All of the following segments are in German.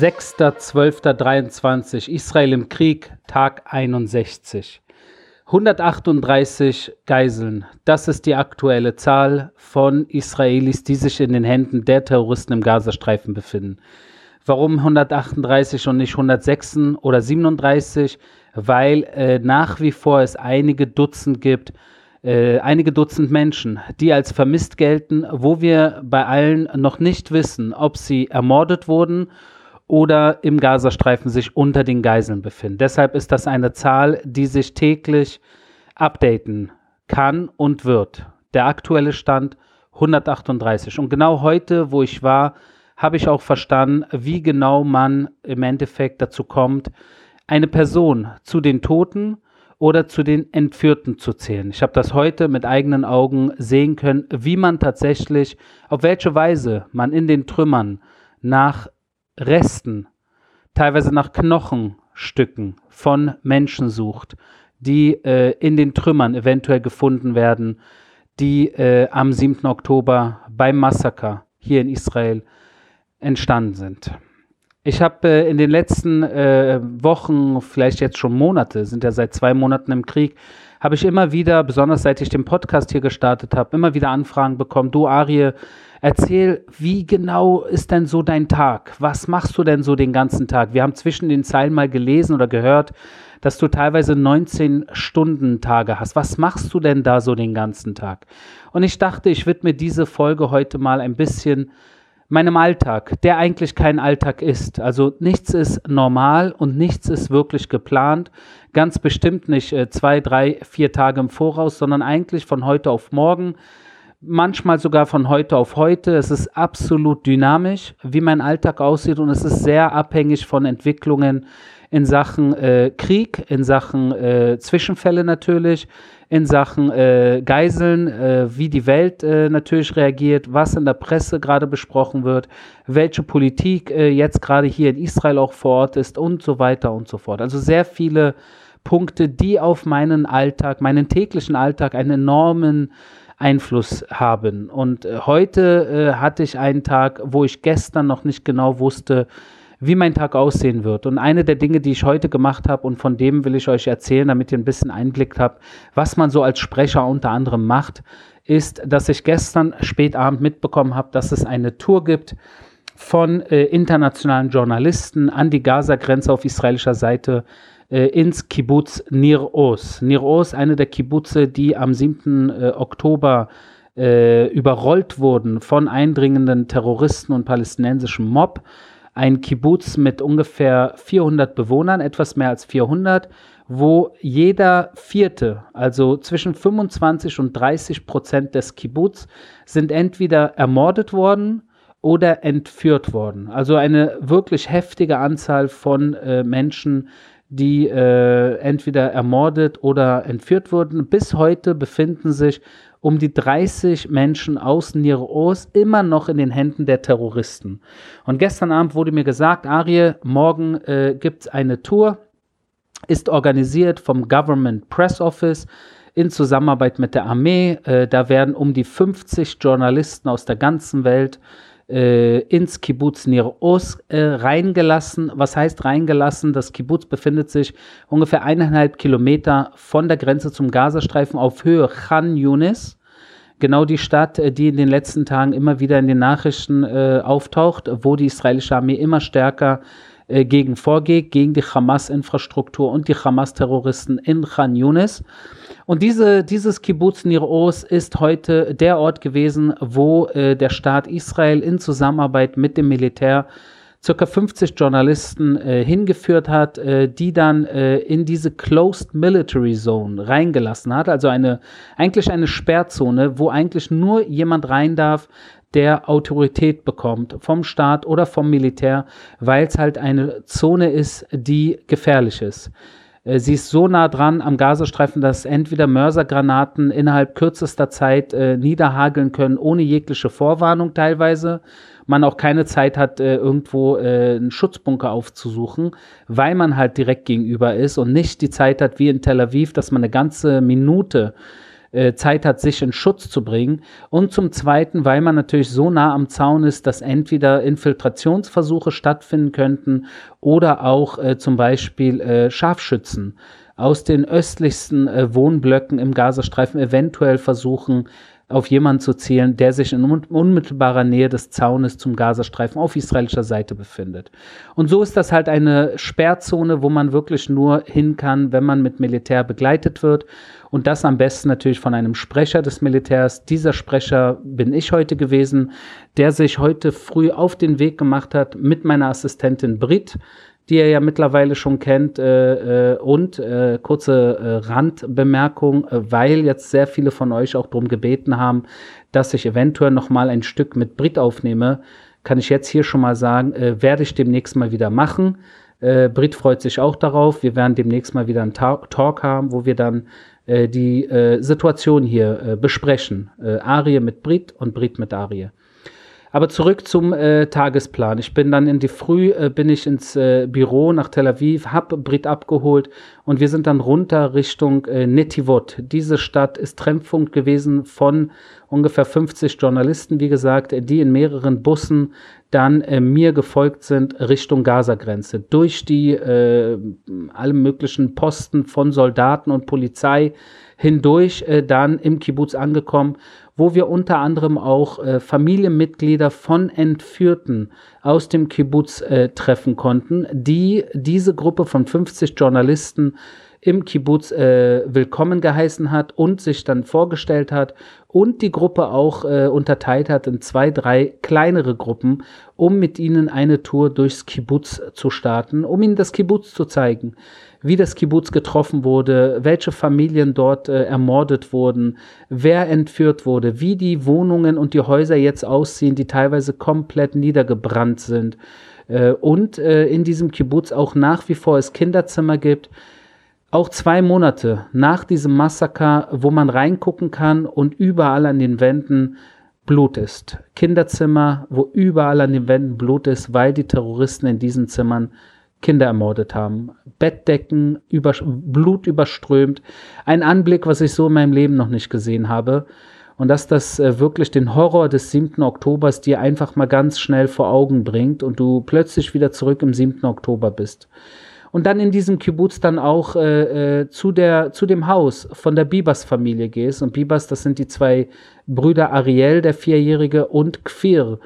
6.12.23 Israel im Krieg, Tag 61. 138 Geiseln, das ist die aktuelle Zahl von Israelis, die sich in den Händen der Terroristen im Gazastreifen befinden. Warum 138 und nicht 106 oder 37? Weil äh, nach wie vor es einige Dutzend gibt, äh, einige Dutzend Menschen, die als vermisst gelten, wo wir bei allen noch nicht wissen, ob sie ermordet wurden oder im Gazastreifen sich unter den Geiseln befinden. Deshalb ist das eine Zahl, die sich täglich updaten kann und wird. Der aktuelle Stand 138. Und genau heute, wo ich war, habe ich auch verstanden, wie genau man im Endeffekt dazu kommt, eine Person zu den Toten oder zu den Entführten zu zählen. Ich habe das heute mit eigenen Augen sehen können, wie man tatsächlich, auf welche Weise man in den Trümmern nach Resten, teilweise nach Knochenstücken von Menschen sucht, die äh, in den Trümmern eventuell gefunden werden, die äh, am 7. Oktober beim Massaker hier in Israel entstanden sind. Ich habe äh, in den letzten äh, Wochen, vielleicht jetzt schon Monate, sind ja seit zwei Monaten im Krieg, habe ich immer wieder, besonders seit ich den Podcast hier gestartet habe, immer wieder Anfragen bekommen. Du, Arie, erzähl, wie genau ist denn so dein Tag? Was machst du denn so den ganzen Tag? Wir haben zwischen den Zeilen mal gelesen oder gehört, dass du teilweise 19-Stunden-Tage hast. Was machst du denn da so den ganzen Tag? Und ich dachte, ich widme diese Folge heute mal ein bisschen meinem Alltag, der eigentlich kein Alltag ist. Also nichts ist normal und nichts ist wirklich geplant. Ganz bestimmt nicht äh, zwei, drei, vier Tage im Voraus, sondern eigentlich von heute auf morgen. Manchmal sogar von heute auf heute. Es ist absolut dynamisch, wie mein Alltag aussieht und es ist sehr abhängig von Entwicklungen in Sachen äh, Krieg, in Sachen äh, Zwischenfälle natürlich, in Sachen äh, Geiseln, äh, wie die Welt äh, natürlich reagiert, was in der Presse gerade besprochen wird, welche Politik äh, jetzt gerade hier in Israel auch vor Ort ist und so weiter und so fort. Also sehr viele Punkte, die auf meinen Alltag, meinen täglichen Alltag einen enormen Einfluss haben. Und äh, heute äh, hatte ich einen Tag, wo ich gestern noch nicht genau wusste, wie mein Tag aussehen wird. Und eine der Dinge, die ich heute gemacht habe und von dem will ich euch erzählen, damit ihr ein bisschen Einblick habt, was man so als Sprecher unter anderem macht, ist, dass ich gestern spät Abend mitbekommen habe, dass es eine Tour gibt von äh, internationalen Journalisten an die Gaza-Grenze auf israelischer Seite äh, ins Kibbutz Nir Oz. Nir Oz, eine der Kibbutze, die am 7. Äh, Oktober äh, überrollt wurden von eindringenden Terroristen und palästinensischem Mob ein Kibbutz mit ungefähr 400 Bewohnern, etwas mehr als 400, wo jeder vierte, also zwischen 25 und 30 Prozent des Kibbutz, sind entweder ermordet worden oder entführt worden. Also eine wirklich heftige Anzahl von äh, Menschen, die äh, entweder ermordet oder entführt wurden. Bis heute befinden sich um die 30 Menschen aus Niros immer noch in den Händen der Terroristen. Und gestern Abend wurde mir gesagt, Arie, morgen äh, gibt es eine Tour, ist organisiert vom Government Press Office in Zusammenarbeit mit der Armee. Äh, da werden um die 50 Journalisten aus der ganzen Welt äh, ins Kibbutz Nir Oz äh, reingelassen. Was heißt reingelassen? Das Kibbutz befindet sich ungefähr eineinhalb Kilometer von der Grenze zum Gazastreifen auf Höhe Khan Yunis. Genau die Stadt, äh, die in den letzten Tagen immer wieder in den Nachrichten äh, auftaucht, wo die israelische Armee immer stärker äh, gegen vorgeht, gegen die Hamas-Infrastruktur und die Hamas-Terroristen in Khan Yunis. Und diese, dieses Kibbutz Nir ist heute der Ort gewesen, wo äh, der Staat Israel in Zusammenarbeit mit dem Militär circa 50 Journalisten äh, hingeführt hat, äh, die dann äh, in diese Closed Military Zone reingelassen hat, also eine eigentlich eine Sperrzone, wo eigentlich nur jemand rein darf, der Autorität bekommt vom Staat oder vom Militär, weil es halt eine Zone ist, die gefährlich ist. Äh, sie ist so nah dran am Gazastreifen, dass entweder Mörsergranaten innerhalb kürzester Zeit äh, niederhageln können, ohne jegliche Vorwarnung teilweise. Man auch keine Zeit hat, äh, irgendwo äh, einen Schutzbunker aufzusuchen, weil man halt direkt gegenüber ist und nicht die Zeit hat wie in Tel Aviv, dass man eine ganze Minute äh, Zeit hat, sich in Schutz zu bringen. Und zum Zweiten, weil man natürlich so nah am Zaun ist, dass entweder Infiltrationsversuche stattfinden könnten oder auch äh, zum Beispiel äh, Scharfschützen aus den östlichsten äh, Wohnblöcken im Gazastreifen eventuell versuchen, auf jemanden zu zielen, der sich in unmittelbarer Nähe des Zaunes zum Gazastreifen auf israelischer Seite befindet. Und so ist das halt eine Sperrzone, wo man wirklich nur hin kann, wenn man mit Militär begleitet wird. Und das am besten natürlich von einem Sprecher des Militärs. Dieser Sprecher bin ich heute gewesen, der sich heute früh auf den Weg gemacht hat mit meiner Assistentin Brit die ihr ja mittlerweile schon kennt. Äh, äh, und äh, kurze Randbemerkung, weil jetzt sehr viele von euch auch darum gebeten haben, dass ich eventuell noch mal ein Stück mit Brit aufnehme, kann ich jetzt hier schon mal sagen, werde ich demnächst mal wieder machen. Brit freut sich auch darauf. Wir werden demnächst mal wieder einen Talk, haben, wo wir dann die äh, Situation hier äh, besprechen. Äh, Arie mit Brit und Brit mit Arie. Aber zurück zum äh, Tagesplan. Ich bin dann in die Früh, äh, bin ich ins äh, Büro nach Tel Aviv, hab Brit abgeholt und wir sind dann runter Richtung äh, Netivot. Diese Stadt ist Trennpunkt gewesen von ungefähr 50 Journalisten, wie gesagt, die in mehreren Bussen dann äh, mir gefolgt sind Richtung Gaza-Grenze. Durch die äh, alle möglichen Posten von Soldaten und Polizei hindurch äh, dann im Kibbutz angekommen wo wir unter anderem auch äh, Familienmitglieder von Entführten aus dem Kibbutz äh, treffen konnten, die diese Gruppe von 50 Journalisten im Kibbutz äh, willkommen geheißen hat und sich dann vorgestellt hat und die Gruppe auch äh, unterteilt hat in zwei, drei kleinere Gruppen, um mit ihnen eine Tour durchs Kibbutz zu starten, um ihnen das Kibbutz zu zeigen wie das Kibbutz getroffen wurde, welche Familien dort äh, ermordet wurden, wer entführt wurde, wie die Wohnungen und die Häuser jetzt aussehen, die teilweise komplett niedergebrannt sind. Äh, und äh, in diesem Kibbutz auch nach wie vor es Kinderzimmer gibt, auch zwei Monate nach diesem Massaker, wo man reingucken kann und überall an den Wänden Blut ist. Kinderzimmer, wo überall an den Wänden Blut ist, weil die Terroristen in diesen Zimmern Kinder ermordet haben. Bettdecken, über, Blut überströmt. Ein Anblick, was ich so in meinem Leben noch nicht gesehen habe. Und dass das äh, wirklich den Horror des 7. Oktobers dir einfach mal ganz schnell vor Augen bringt und du plötzlich wieder zurück im 7. Oktober bist. Und dann in diesem Kibbutz dann auch äh, äh, zu, der, zu dem Haus von der Bibas-Familie gehst. Und Bibas, das sind die zwei Brüder Ariel, der Vierjährige, und Kfir,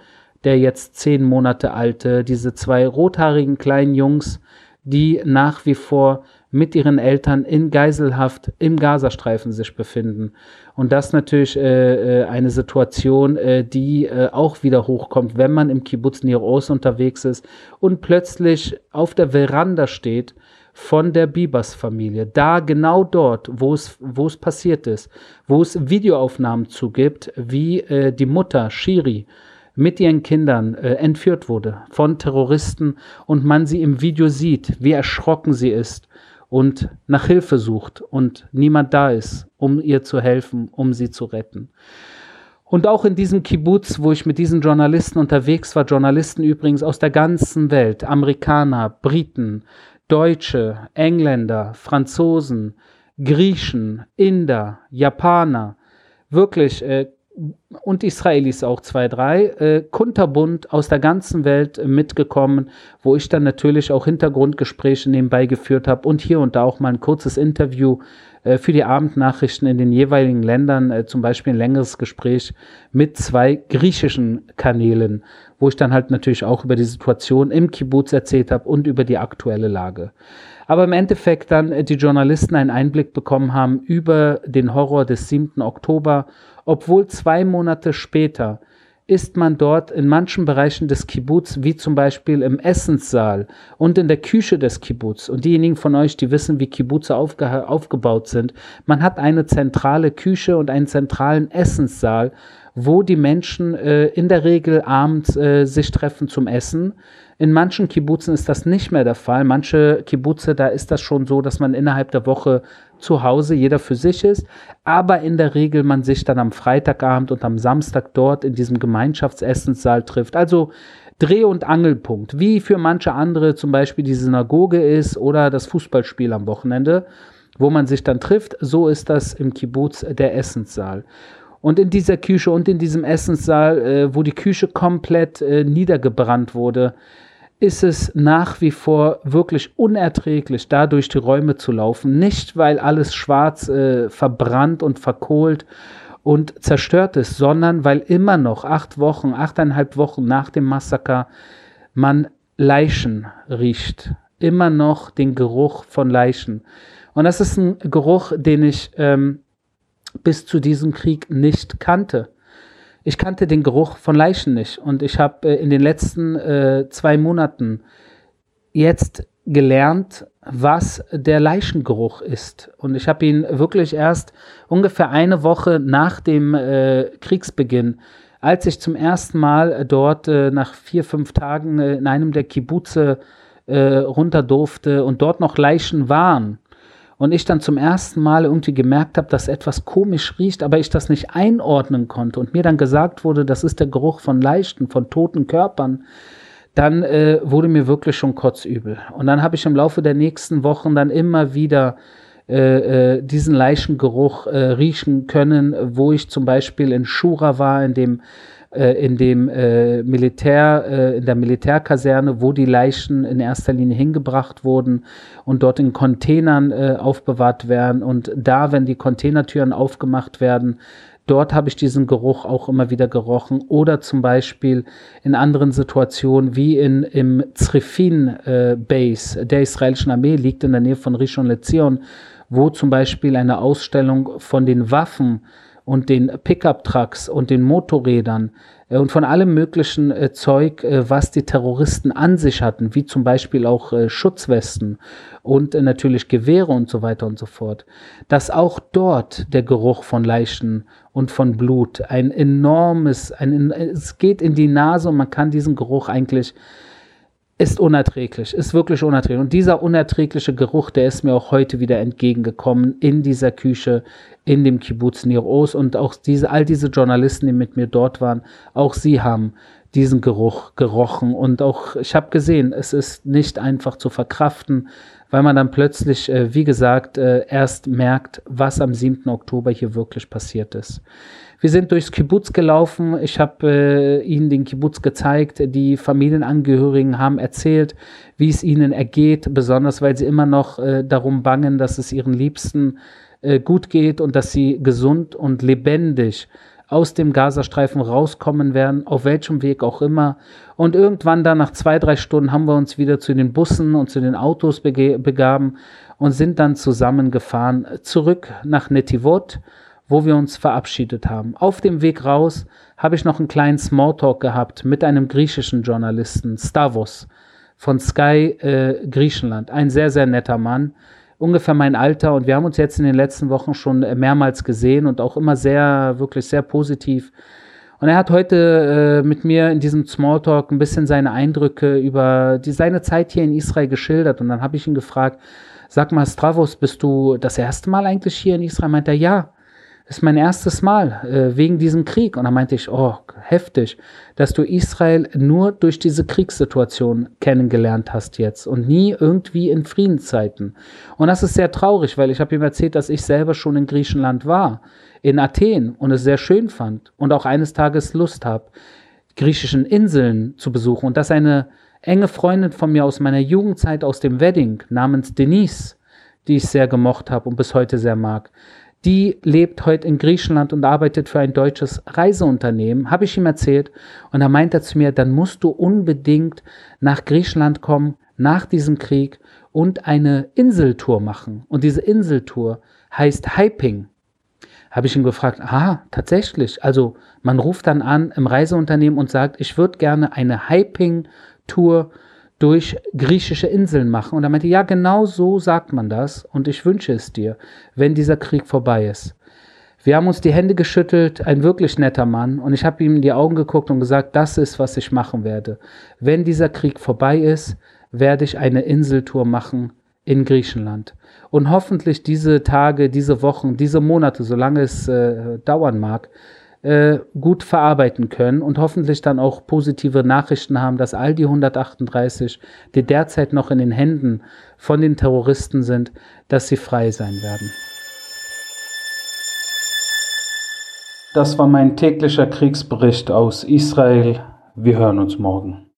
der jetzt zehn Monate alte, diese zwei rothaarigen kleinen Jungs, die nach wie vor mit ihren Eltern in Geiselhaft im Gazastreifen sich befinden. Und das natürlich äh, äh, eine Situation, äh, die äh, auch wieder hochkommt, wenn man im Kibbutz Nir Oz unterwegs ist und plötzlich auf der Veranda steht von der Bibas-Familie. Da genau dort, wo es, wo es passiert ist, wo es Videoaufnahmen zugibt, wie äh, die Mutter Shiri mit ihren Kindern äh, entführt wurde von Terroristen und man sie im Video sieht, wie erschrocken sie ist und nach Hilfe sucht und niemand da ist, um ihr zu helfen, um sie zu retten. Und auch in diesem Kibbutz, wo ich mit diesen Journalisten unterwegs war, Journalisten übrigens aus der ganzen Welt, Amerikaner, Briten, Deutsche, Engländer, Franzosen, Griechen, Inder, Japaner, wirklich äh, und Israelis auch zwei, drei, äh, kunterbunt aus der ganzen Welt äh, mitgekommen, wo ich dann natürlich auch Hintergrundgespräche nebenbei geführt habe und hier und da auch mal ein kurzes Interview für die Abendnachrichten in den jeweiligen Ländern, äh, zum Beispiel ein längeres Gespräch mit zwei griechischen Kanälen, wo ich dann halt natürlich auch über die Situation im Kibbutz erzählt habe und über die aktuelle Lage. Aber im Endeffekt dann äh, die Journalisten einen Einblick bekommen haben über den Horror des 7. Oktober obwohl zwei Monate später ist man dort in manchen Bereichen des Kibbutz, wie zum Beispiel im Essenssaal und in der Küche des Kibbutz. Und diejenigen von euch, die wissen, wie Kibbutze aufge aufgebaut sind, man hat eine zentrale Küche und einen zentralen Essenssaal, wo die Menschen äh, in der Regel abends äh, sich treffen zum Essen. In manchen Kibbutzen ist das nicht mehr der Fall. Manche Kibbutze, da ist das schon so, dass man innerhalb der Woche zu Hause jeder für sich ist, aber in der Regel man sich dann am Freitagabend und am Samstag dort in diesem Gemeinschaftsessenssaal trifft. Also Dreh- und Angelpunkt, wie für manche andere zum Beispiel die Synagoge ist oder das Fußballspiel am Wochenende. wo man sich dann trifft. So ist das im Kibbutz der Essenssaal. Und in dieser Küche und in diesem Essenssaal, äh, wo die Küche komplett äh, niedergebrannt wurde, ist es nach wie vor wirklich unerträglich, da durch die Räume zu laufen. Nicht, weil alles schwarz äh, verbrannt und verkohlt und zerstört ist, sondern weil immer noch acht Wochen, achteinhalb Wochen nach dem Massaker man Leichen riecht. Immer noch den Geruch von Leichen. Und das ist ein Geruch, den ich ähm, bis zu diesem Krieg nicht kannte. Ich kannte den Geruch von Leichen nicht. Und ich habe äh, in den letzten äh, zwei Monaten jetzt gelernt, was der Leichengeruch ist. Und ich habe ihn wirklich erst ungefähr eine Woche nach dem äh, Kriegsbeginn, als ich zum ersten Mal dort äh, nach vier, fünf Tagen äh, in einem der Kibbutze äh, runter durfte und dort noch Leichen waren, und ich dann zum ersten Mal irgendwie gemerkt habe, dass etwas komisch riecht, aber ich das nicht einordnen konnte und mir dann gesagt wurde, das ist der Geruch von Leichten, von toten Körpern, dann äh, wurde mir wirklich schon kotzübel. Und dann habe ich im Laufe der nächsten Wochen dann immer wieder äh, äh, diesen Leichengeruch äh, riechen können, wo ich zum Beispiel in Shura war, in dem in dem äh, Militär, äh, in der Militärkaserne, wo die Leichen in erster Linie hingebracht wurden und dort in Containern äh, aufbewahrt werden. Und da, wenn die Containertüren aufgemacht werden, Dort habe ich diesen Geruch auch immer wieder gerochen. Oder zum Beispiel in anderen Situationen wie in, im Zrifin äh, Base der israelischen Armee, liegt in der Nähe von Rishon LeZion, wo zum Beispiel eine Ausstellung von den Waffen und den Pickup-Trucks und den Motorrädern äh, und von allem möglichen äh, Zeug, äh, was die Terroristen an sich hatten, wie zum Beispiel auch Schutzwesten und natürlich Gewehre und so weiter und so fort, dass auch dort der Geruch von Leichen und von Blut ein enormes, ein, es geht in die Nase und man kann diesen Geruch eigentlich ist unerträglich, ist wirklich unerträglich. Und dieser unerträgliche Geruch, der ist mir auch heute wieder entgegengekommen in dieser Küche, in dem Kibbutz Nir. Und auch diese, all diese Journalisten, die mit mir dort waren, auch sie haben diesen Geruch gerochen. Und auch, ich habe gesehen, es ist nicht einfach zu verkraften, weil man dann plötzlich, äh, wie gesagt, äh, erst merkt, was am 7. Oktober hier wirklich passiert ist. Wir sind durchs Kibbutz gelaufen. Ich habe äh, ihnen den Kibbutz gezeigt. Die Familienangehörigen haben erzählt, wie es ihnen ergeht, besonders weil sie immer noch äh, darum bangen, dass es ihren Liebsten äh, gut geht und dass sie gesund und lebendig aus dem Gazastreifen rauskommen werden, auf welchem Weg auch immer. Und irgendwann dann nach zwei, drei Stunden haben wir uns wieder zu den Bussen und zu den Autos begaben und sind dann zusammengefahren zurück nach Netivot wo wir uns verabschiedet haben. Auf dem Weg raus habe ich noch einen kleinen Smalltalk gehabt mit einem griechischen Journalisten, Stavos von Sky äh, Griechenland. Ein sehr, sehr netter Mann, ungefähr mein Alter. Und wir haben uns jetzt in den letzten Wochen schon mehrmals gesehen und auch immer sehr, wirklich sehr positiv. Und er hat heute äh, mit mir in diesem Smalltalk ein bisschen seine Eindrücke über die, seine Zeit hier in Israel geschildert. Und dann habe ich ihn gefragt, sag mal, Stravos, bist du das erste Mal eigentlich hier in Israel? Meint er, ja. Ist mein erstes Mal äh, wegen diesem Krieg. Und da meinte ich, oh, heftig, dass du Israel nur durch diese Kriegssituation kennengelernt hast jetzt und nie irgendwie in Friedenszeiten. Und das ist sehr traurig, weil ich habe ihm erzählt, dass ich selber schon in Griechenland war, in Athen und es sehr schön fand und auch eines Tages Lust habe, griechischen Inseln zu besuchen. Und dass eine enge Freundin von mir aus meiner Jugendzeit aus dem Wedding namens Denise, die ich sehr gemocht habe und bis heute sehr mag, die lebt heute in Griechenland und arbeitet für ein deutsches Reiseunternehmen, habe ich ihm erzählt. Und da meint er zu mir, dann musst du unbedingt nach Griechenland kommen, nach diesem Krieg und eine Inseltour machen. Und diese Inseltour heißt Hyping. Habe ich ihn gefragt, ah, tatsächlich. Also man ruft dann an im Reiseunternehmen und sagt, ich würde gerne eine Hyping-Tour durch griechische Inseln machen. Und er meinte, ja, genau so sagt man das und ich wünsche es dir, wenn dieser Krieg vorbei ist. Wir haben uns die Hände geschüttelt, ein wirklich netter Mann, und ich habe ihm in die Augen geguckt und gesagt, das ist, was ich machen werde. Wenn dieser Krieg vorbei ist, werde ich eine Inseltour machen in Griechenland. Und hoffentlich diese Tage, diese Wochen, diese Monate, solange es äh, dauern mag, äh, gut verarbeiten können und hoffentlich dann auch positive Nachrichten haben, dass all die 138, die derzeit noch in den Händen von den Terroristen sind, dass sie frei sein werden. Das war mein täglicher Kriegsbericht aus Israel. Wir hören uns morgen.